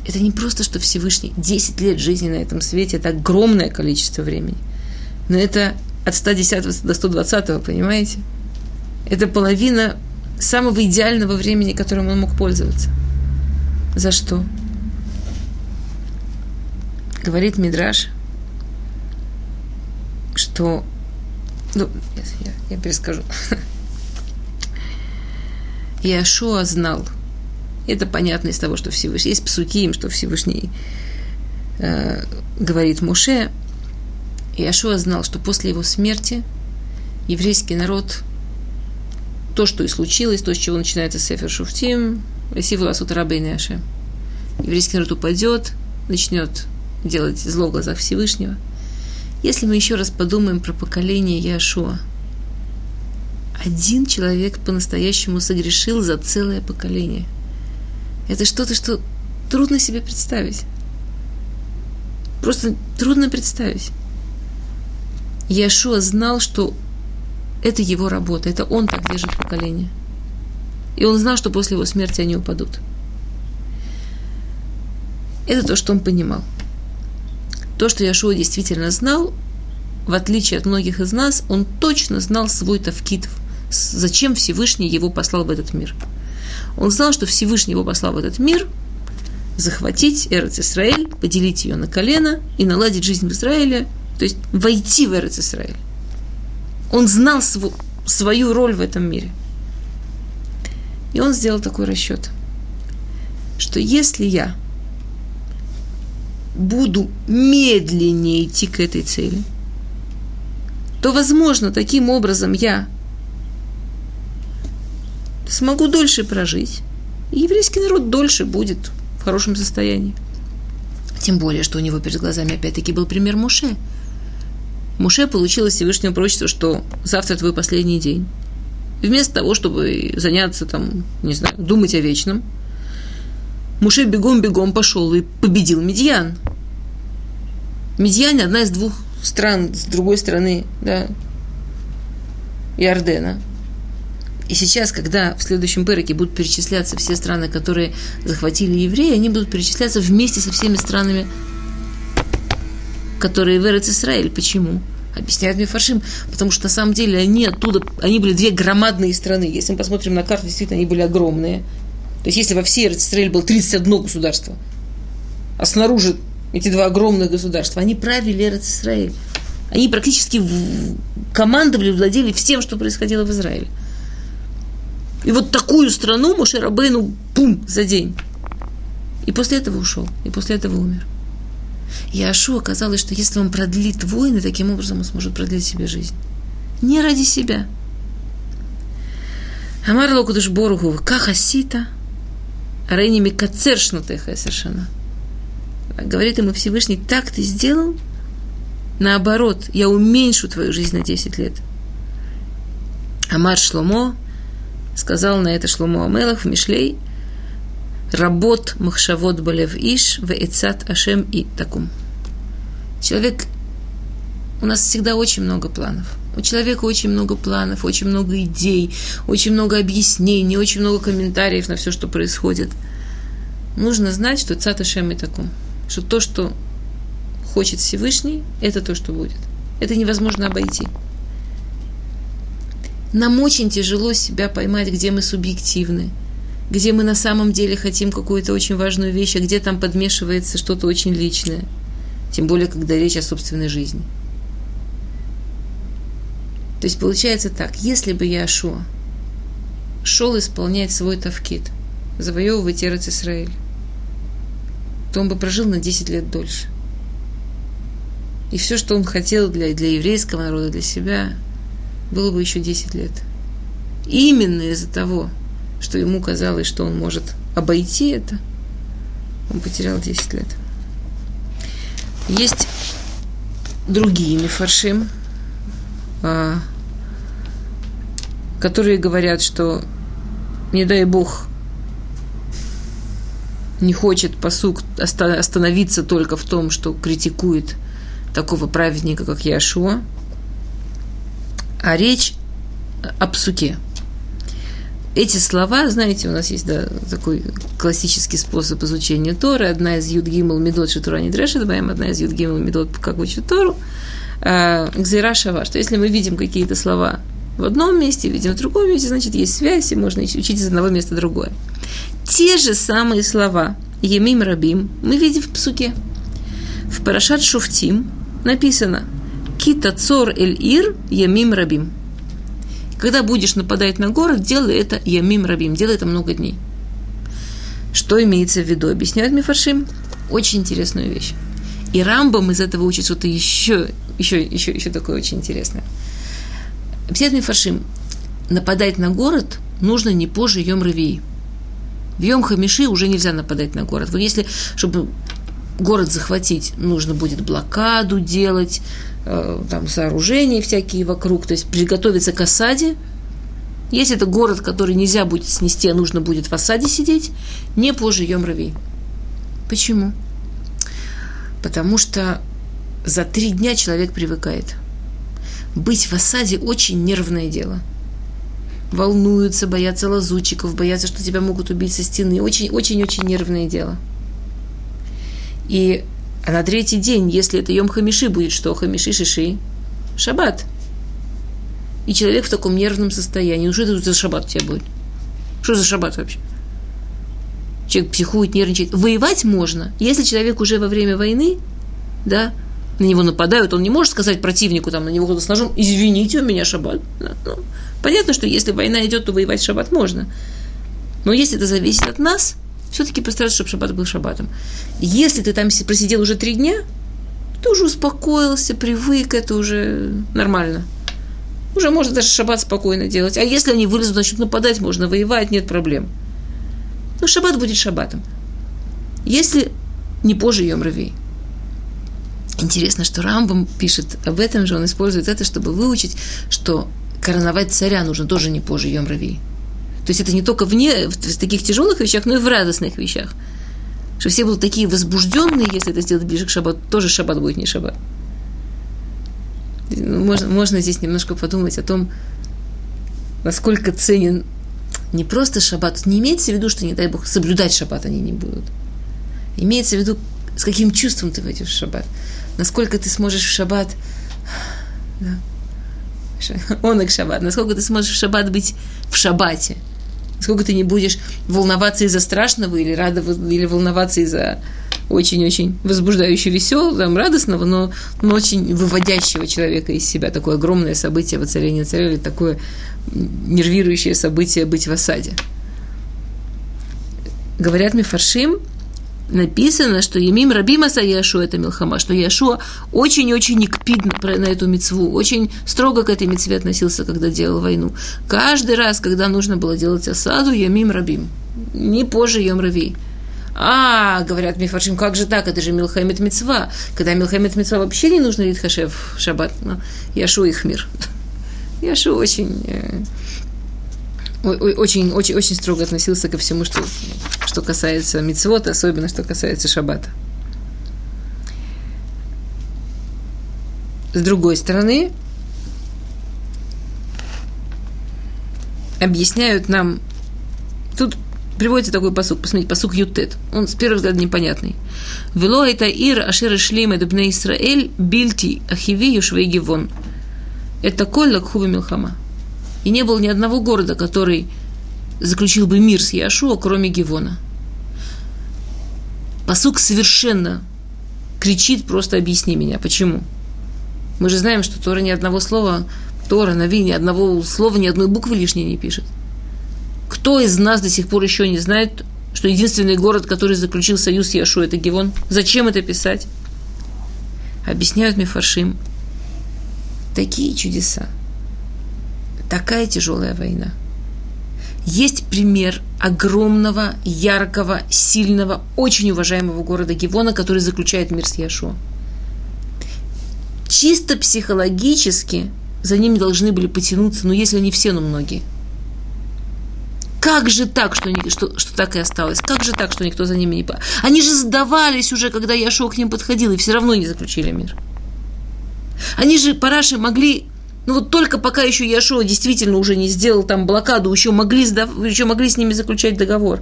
Это не просто, что Всевышний 10 лет жизни на этом свете, это огромное количество времени. Но это от 110 до 120, понимаете? Это половина самого идеального времени, которым он мог пользоваться. За что? Говорит Мидраш, что... Ну, я, я перескажу. Иошуа знал. Это понятно из того, что Всевышний... Есть псуки им, что Всевышний э, говорит Муше, и Ашуа знал, что после его смерти еврейский народ, то, что и случилось, то, с чего начинается Сефер Шуфтим, Сивула Сутарабейна Аше. Еврейский народ упадет, начнет делать зло в глазах Всевышнего. Если мы еще раз подумаем про поколение Яшуа, один человек по-настоящему согрешил за целое поколение. Это что-то, что трудно себе представить. Просто трудно представить. Яшуа знал, что это его работа, это он так держит поколение. И он знал, что после его смерти они упадут. Это то, что он понимал. То, что Яшуа действительно знал, в отличие от многих из нас, он точно знал свой тавкит, зачем Всевышний его послал в этот мир. Он знал, что Всевышний его послал в этот мир захватить Эрец поделить ее на колено и наладить жизнь в Израиле то есть войти в Эрец. Он знал сву, свою роль в этом мире. И он сделал такой расчет, что если я буду медленнее идти к этой цели, то, возможно, таким образом я смогу дольше прожить, и еврейский народ дольше будет в хорошем состоянии. Тем более, что у него перед глазами опять-таки был пример Муше – Муше получилось Всевышнего пророчество, что завтра твой последний день. вместо того, чтобы заняться там, не знаю, думать о вечном, Муше бегом-бегом пошел и победил Медьян. Медьян – одна из двух стран с другой стороны, да, Иордена. И сейчас, когда в следующем переке будут перечисляться все страны, которые захватили евреи, они будут перечисляться вместе со всеми странами, которые в Эрец Исраиль. Почему? Объясняет Мефаршим, потому что на самом деле они оттуда, они были две громадные страны. Если мы посмотрим на карту, действительно, они были огромные. То есть, если во всей Эрец Исраиль было 31 государство, а снаружи эти два огромных государства, они правили Эрец Исраиль. Они практически командовали, владели всем, что происходило в Израиле. И вот такую страну Моше Рабейну, пум, за день. И после этого ушел, и после этого умер. И Ашу оказалось, что если он продлит войны, таким образом он сможет продлить себе жизнь. Не ради себя. Амар локудыш боругу, как асита, рейни микацершнутых совершенно. Говорит ему Всевышний, так ты сделал, наоборот, я уменьшу твою жизнь на 10 лет. Амар Шломо, сказал на это Шломо Амелах в Мишлей, работ махшавод балев иш в эцат ашем и такум. Человек, у нас всегда очень много планов. У человека очень много планов, очень много идей, очень много объяснений, очень много комментариев на все, что происходит. Нужно знать, что цат ашем и такум. Что то, что хочет Всевышний, это то, что будет. Это невозможно обойти. Нам очень тяжело себя поймать, где мы субъективны, где мы на самом деле хотим какую-то очень важную вещь, а где там подмешивается что-то очень личное. Тем более, когда речь о собственной жизни. То есть получается так, если бы Яшуа шел исполнять свой тавкит, завоевывать Эрец Исраиль, то он бы прожил на 10 лет дольше. И все, что он хотел для, для еврейского народа, для себя, было бы еще 10 лет. именно из-за того, что ему казалось, что он может обойти это, он потерял 10 лет. Есть другие мифаршим, а, которые говорят, что не дай Бог не хочет посук остановиться только в том, что критикует такого праведника, как Яшуа, а речь о псуке. Эти слова, знаете, у нас есть да, такой классический способ изучения Торы. Одна из Юд Гимл Медот Шитура не Дрешедбаем, одна из Юд Гимл Медот как учат Тору. А, Гзира Шава, что если мы видим какие-то слова в одном месте, видим в другом месте, значит, есть связь, и можно учить из одного места другое. Те же самые слова Емим Рабим мы видим в псуке. В Парашат Шуфтим написано Кита цор эль ир ямим рабим. Когда будешь нападать на город, делай это ямим рабим, делай это много дней. Что имеется в виду? Объясняет Мифаршим. Очень интересную вещь. И Рамбам из этого учит что-то еще, еще, еще, еще такое очень интересное. Объясняет Мифаршим. Нападать на город нужно не позже Йом Равии. В Йом Хамиши уже нельзя нападать на город. Вот если, чтобы город захватить, нужно будет блокаду делать, там сооружения всякие вокруг, то есть приготовиться к осаде. Если это город, который нельзя будет снести, а нужно будет в осаде сидеть, не позже Йом Рави. Почему? Потому что за три дня человек привыкает. Быть в осаде очень нервное дело. Волнуются, боятся лазутчиков, боятся, что тебя могут убить со стены. Очень-очень-очень нервное дело. И а на третий день, если это Йом Хамиши будет, что Хамиши Шиши? Шаббат. И человек в таком нервном состоянии. Ну что это за шаббат у тебя будет? Что за шаббат вообще? Человек психует, нервничает. Воевать можно, если человек уже во время войны, да, на него нападают, он не может сказать противнику, там, на него с ножом, извините, у меня шаббат. Ну, понятно, что если война идет, то воевать в шаббат можно. Но если это зависит от нас – все-таки постараться, чтобы шаббат был шаббатом. Если ты там просидел уже три дня, ты уже успокоился, привык, это уже нормально. Уже можно даже шаббат спокойно делать. А если они вылезут, значит нападать, можно воевать, нет проблем. Но шаббат будет шаббатом. Если не позже Йом Равей. Интересно, что Рамбам пишет об этом же, он использует это, чтобы выучить, что короновать царя нужно тоже не позже Йом. То есть это не только вне, в таких тяжелых вещах, но и в радостных вещах. Что все будут такие возбужденные, если это сделать ближе к шаббату, тоже шаббат будет не шаббат. Можно, можно здесь немножко подумать о том, насколько ценен не просто шаббат. Не имеется в виду, что, не дай бог, соблюдать шаббат они не будут. Имеется в виду, с каким чувством ты войдешь в шаббат. Насколько ты сможешь в шаббат... Да. Он и шаббат. Насколько ты сможешь в шаббат быть в шаббате. Сколько ты не будешь волноваться из-за страшного или радоваться, или волноваться из-за очень-очень возбуждающего, веселого, там, радостного, но, но очень выводящего человека из себя. Такое огромное событие воцарения царя или такое нервирующее событие быть в осаде. Говорят Мифаршим, написано, что Емим Рабимаса Яшуа это Милхама, что Яшуа очень-очень никпидно на эту мецву, очень строго к этой мецве относился, когда делал войну. Каждый раз, когда нужно было делать осаду, Емим Рабим. Не позже Йом. А, говорят Мифаршим, как же так, это же Милхамед Мецва. Когда Милхамед Мецва вообще не нужно Литхашев в шаббат. Ну, Яшу их мир. Яшу очень э, очень, очень, очень строго относился ко всему, что, что касается мицвота, особенно что касается шаббата. С другой стороны, объясняют нам, тут приводится такой посук, посмотрите, посук Ютет, он с первого взгляда непонятный. Вело это ир ашир шлим эдбне Исраэль бильти ахиви юшвей гивон. Это коль лакхува милхама. И не было ни одного города, который заключил бы мир с Яшуа, кроме Гивона. Посук совершенно кричит, просто объясни меня, почему. Мы же знаем, что Тора ни одного слова, Тора, Нави, ни одного слова, ни одной буквы лишней не пишет. Кто из нас до сих пор еще не знает, что единственный город, который заключил союз с Яшу, это Гивон? Зачем это писать? Объясняют Мифаршим. Такие чудеса такая тяжелая война. Есть пример огромного, яркого, сильного, очень уважаемого города Гивона, который заключает мир с Яшуа. Чисто психологически за ними должны были потянуться, ну если не все, но многие. Как же так, что, что, что так и осталось? Как же так, что никто за ними не... Они же сдавались уже, когда Яшуа к ним подходил, и все равно не заключили мир. Они же, параши, могли ну вот только пока еще Яшуа действительно уже не сделал там блокаду, еще могли, сдав... еще могли с ними заключать договор.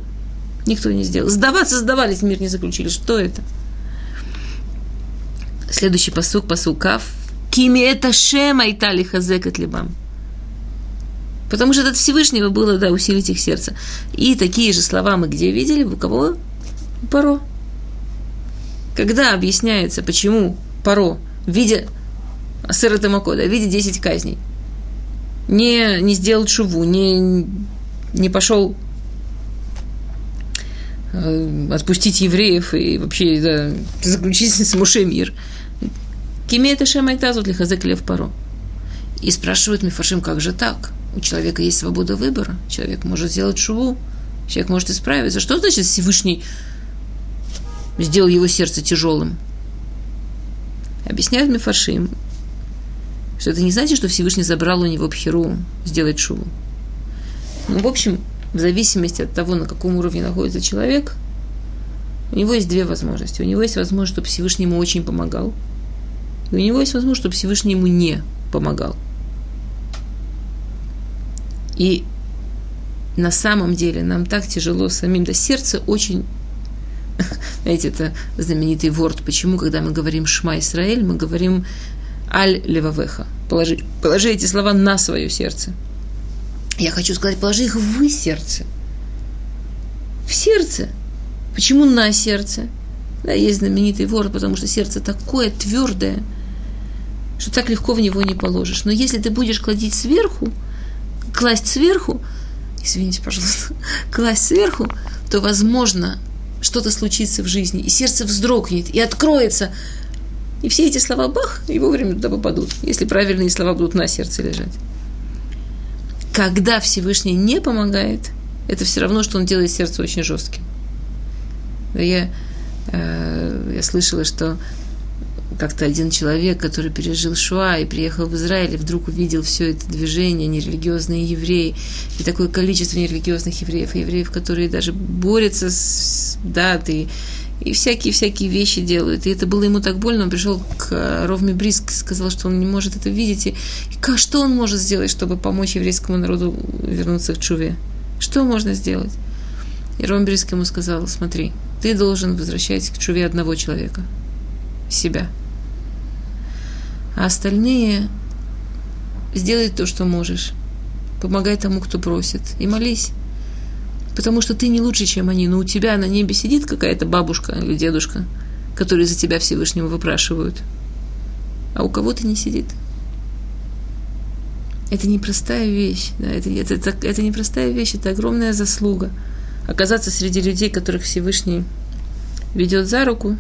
Никто не сделал. Сдаваться сдавались, мир не заключили. Что это? Следующий посук, посук Кав. Кими это шема и хазекат либам. Потому что от Всевышнего было, да, усилить их сердце. И такие же слова мы где видели? У кого? У Паро. Когда объясняется, почему Паро, видя Асыра Тамакода, видит 10 казней. Не, не сделал шуву, не, не пошел э, отпустить евреев и вообще да, заключить с Муше мир. Киме это шемайтазу для хазек лев паро. И спрашивают Мифашим, как же так? У человека есть свобода выбора. Человек может сделать шуву. Человек может исправиться. Что значит Всевышний сделал его сердце тяжелым? Объясняют Мифашим что это не значит, что Всевышний забрал у него пхеру сделать шуву. Ну, в общем, в зависимости от того, на каком уровне находится человек, у него есть две возможности. У него есть возможность, чтобы Всевышний ему очень помогал. И у него есть возможность, чтобы Всевышний ему не помогал. И на самом деле нам так тяжело самим, да сердце очень знаете, это знаменитый ворд. Почему, когда мы говорим «Шма Исраэль», мы говорим аль левавеха. Положи, положи эти слова на свое сердце. Я хочу сказать, положи их в сердце. В сердце. Почему на сердце? Да, есть знаменитый вор, потому что сердце такое твердое, что так легко в него не положишь. Но если ты будешь кладить сверху, класть сверху, извините, пожалуйста, класть сверху, то, возможно, что-то случится в жизни, и сердце вздрогнет, и откроется и все эти слова бах, и вовремя туда попадут, если правильные слова будут на сердце лежать. Когда Всевышний не помогает, это все равно, что он делает сердце очень жестким. Я, э, я слышала, что как-то один человек, который пережил Шуа и приехал в Израиль, и вдруг увидел все это движение, нерелигиозные евреи, и такое количество нерелигиозных евреев, и евреев, которые даже борются с датой, и всякие-всякие вещи делают. И это было ему так больно, он пришел к Ровме Бриск, сказал, что он не может это видеть. И, и что он может сделать, чтобы помочь еврейскому народу вернуться к Чуве? Что можно сделать? И Ром Бриск ему сказал, смотри, ты должен возвращать к Чуве одного человека, себя. А остальные сделай то, что можешь. Помогай тому, кто просит, и молись потому что ты не лучше, чем они, но у тебя на небе сидит какая-то бабушка или дедушка, которые за тебя Всевышнего выпрашивают, а у кого-то не сидит. Это непростая вещь, да, это, это, это, это непростая вещь, это огромная заслуга. Оказаться среди людей, которых Всевышний ведет за руку.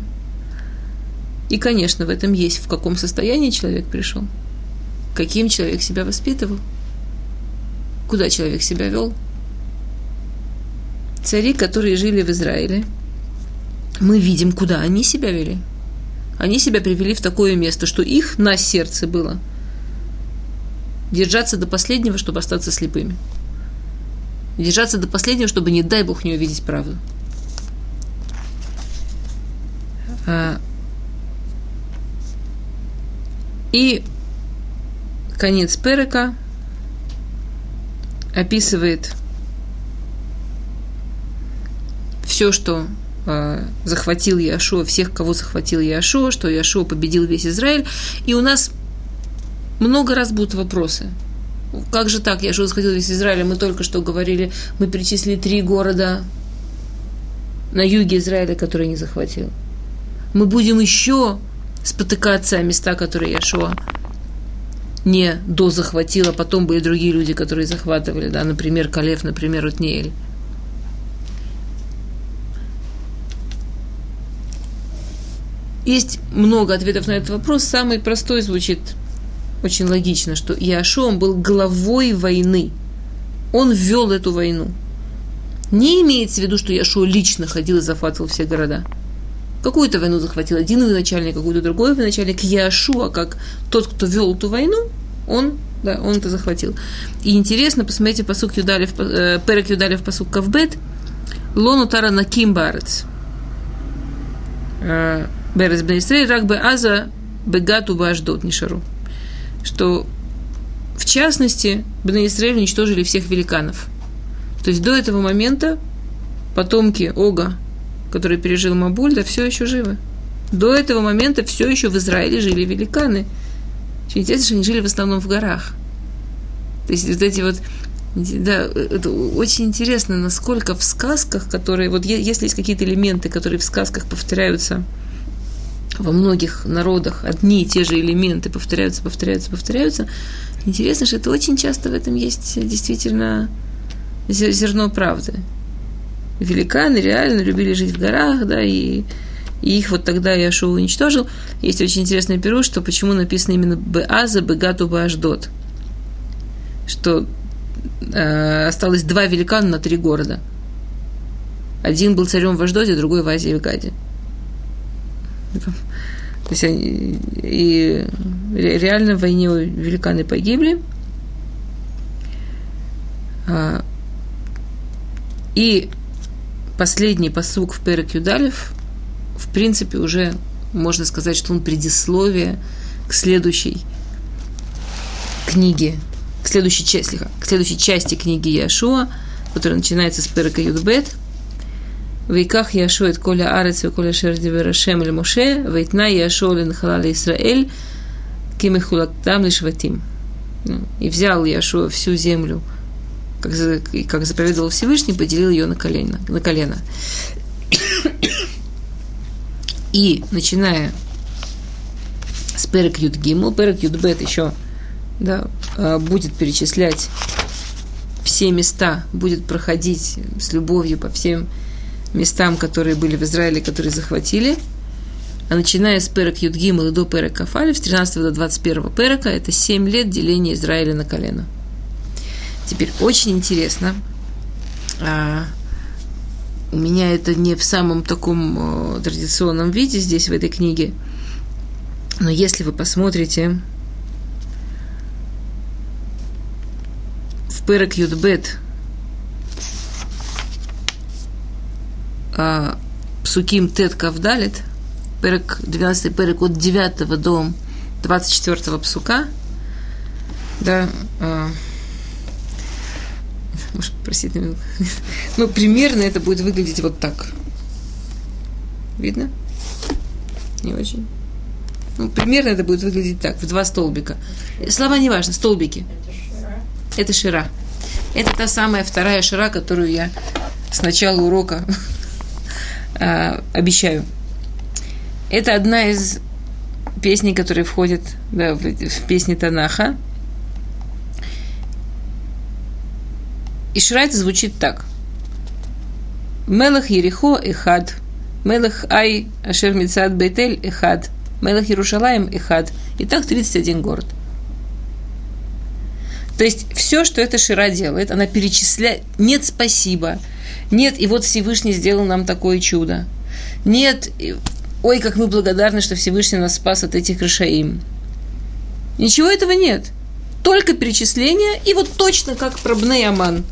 И, конечно, в этом есть, в каком состоянии человек пришел, каким человек себя воспитывал, куда человек себя вел – цари, которые жили в Израиле, мы видим, куда они себя вели. Они себя привели в такое место, что их на сердце было держаться до последнего, чтобы остаться слепыми. Держаться до последнего, чтобы, не дай Бог, не увидеть правду. А, и конец Перека описывает все, что э, захватил Яшуа, всех, кого захватил Яшуа, что Яшуа победил весь Израиль. И у нас много раз будут вопросы. Как же так, Яшуа захватил весь Израиль, мы только что говорили, мы перечислили три города на юге Израиля, которые не захватил. Мы будем еще спотыкаться о места, которые Яшуа не до захватил, а потом были другие люди, которые захватывали, да, например, Калев, например, Утниэль. Есть много ответов на этот вопрос. Самый простой звучит очень логично, что Иошуа был главой войны. Он ввел эту войну. Не имеется в виду, что Яшуа лично ходил и захватывал все города. Какую-то войну захватил один военачальник, какую-то другой военачальник. Яшуа, как тот, кто вел эту войну, он, да, он это захватил. И интересно, посмотрите посук Юдалев, э, Перек Юдалев посук Кавбет, Лону Тара Наким Барец. Берез Бнеисрей, рак бы аза бегату баждот нишару. Что в частности, Бнеисраэль уничтожили всех великанов. То есть до этого момента потомки Ога, который пережил Мабуль, да все еще живы. До этого момента все еще в Израиле жили великаны. Очень интересно, что они жили в основном в горах. То есть вот эти вот да, это очень интересно, насколько в сказках, которые, вот если есть какие-то элементы, которые в сказках повторяются во многих народах одни и те же элементы повторяются, повторяются, повторяются. Интересно, что это очень часто в этом есть действительно зерно правды. Великаны реально любили жить в горах, да, и, и их вот тогда Яшуа уничтожил. Есть очень интересный перу, что почему написано именно Беаза, Бегату, Беаждот. Что э, осталось два великана на три города. Один был царем в Аждоте, другой в Азии и в Гаде. То есть они, и реально в войне великаны погибли. А, и последний посук в Перек Юдалев, в принципе, уже можно сказать, что он предисловие к следующей книге, к следующей части, к следующей части книги Яшуа, которая начинается с Перека Юдбет – Вейках Яшует Коля Арец и Коля Шердибер Шем Эль Моше, Вейтна Яшо Лен Халали Исраэль, Кимихулактам Лишватим. И взял Яшуа всю землю, как, как заповедовал Всевышний, поделил ее на колено. На колено. И, начиная с Перек Юд Гимл, Перек Юд Бет еще да, а, будет перечислять все места, будет проходить с любовью по всем местам, которые были в Израиле, которые захватили. А начиная с Перек Юдгимл и до Перек Кафалев, с 13 до 21 Перека, это 7 лет деления Израиля на колено. Теперь очень интересно, а, у меня это не в самом таком о, традиционном виде здесь, в этой книге, Но если вы посмотрите в Перек Юдбет Псуким Тет Кавдалит, перек, 12 перек от 9 до 24 псука, да, а, может, простите меня, ну, примерно это будет выглядеть вот так. Видно? Не очень. Ну, примерно это будет выглядеть так, в два столбика. Слова не важно, столбики. Это шира. Это та самая вторая шира, которую я с начала урока э, обещаю. Это одна из песней, которые входят да, в, в песни Танаха. И шира это звучит так. Мелах Ерехо Эхад. Мелах Ай Ашер Мицад Бейтель Эхад. Мелах Иерушалаем Эхад. И так 31 город. То есть все, что эта Шира делает, она перечисляет. Нет спасибо. Нет, и вот Всевышний сделал нам такое чудо. Нет, ой, как мы благодарны, что Всевышний нас спас от этих решаим. Ничего этого нет. Только перечисление, и вот точно как про Бнеяман.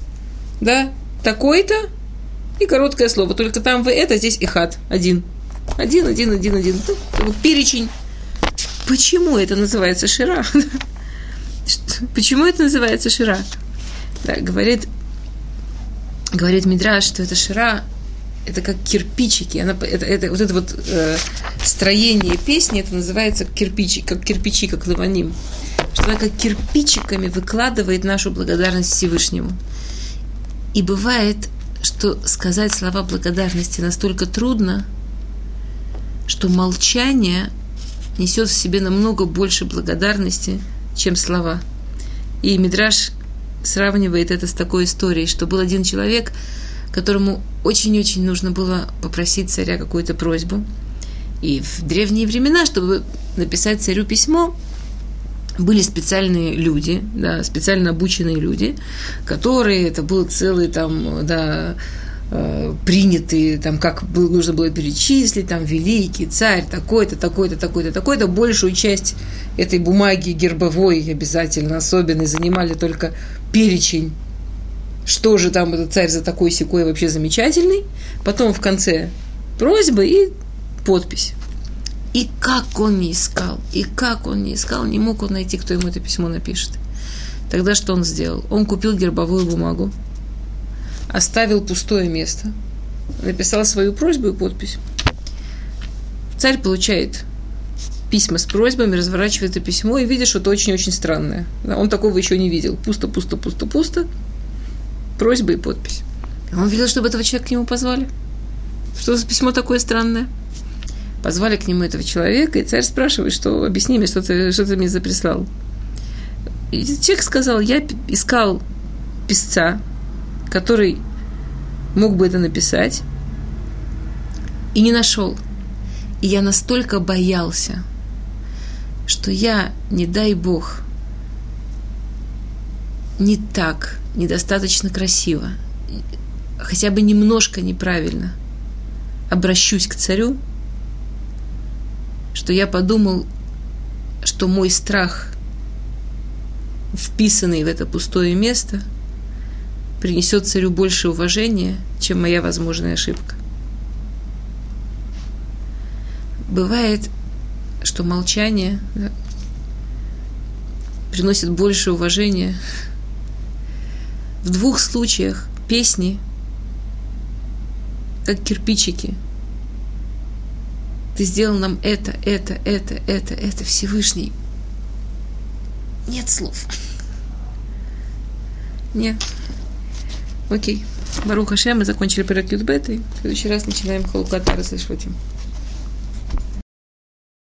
Да, такой-то, и короткое слово. Только там вы это, здесь и хат. Один. Один, один, один, один. Вот перечень. Почему это называется шира? Почему это называется шира? Да, говорит, говорит Мидраш, что это шира, это как кирпичики. Она, это, это, вот это вот э, строение песни, это называется кирпичи, как кирпичи, как лаваним. Что она как кирпичиками выкладывает нашу благодарность Всевышнему. И бывает, что сказать слова благодарности настолько трудно, что молчание несет в себе намного больше благодарности, чем слова. И Мидраш сравнивает это с такой историей, что был один человек, которому очень-очень нужно было попросить царя какую-то просьбу. И в древние времена, чтобы написать царю письмо, были специальные люди, да, специально обученные люди, которые, это был целый там, да, э, принятый, там, как нужно было перечислить, там, великий царь, такой-то, такой-то, такой-то, такой-то, большую часть этой бумаги гербовой обязательно, особенно, занимали только перечень, что же там этот царь за такой секой вообще замечательный, потом в конце просьба и подпись. И как он не искал, и как он не искал, не мог он найти, кто ему это письмо напишет. Тогда что он сделал? Он купил гербовую бумагу, оставил пустое место, написал свою просьбу и подпись. Царь получает письма с просьбами, разворачивает это письмо и видит, что это очень-очень странное. Он такого еще не видел. Пусто, пусто, пусто, пусто. Просьба и подпись. Он видел, чтобы этого человека к нему позвали. Что за письмо такое странное? Позвали к нему этого человека, и царь спрашивает, что объясни мне, что ты, что ты мне заприслал. И человек сказал, я искал писца, который мог бы это написать, и не нашел. И я настолько боялся, что я, не дай Бог, не так, недостаточно красиво, хотя бы немножко неправильно обращусь к царю – что я подумал, что мой страх, вписанный в это пустое место, принесет царю больше уважения, чем моя возможная ошибка. Бывает, что молчание да, приносит больше уважения. В двух случаях песни, как кирпичики – ты сделал нам это, это, это, это, это, Всевышний. Нет слов. Нет. Окей. Баруха Шем, мы закончили Перекют Беты. В следующий раз начинаем Халукат Арас Шватим.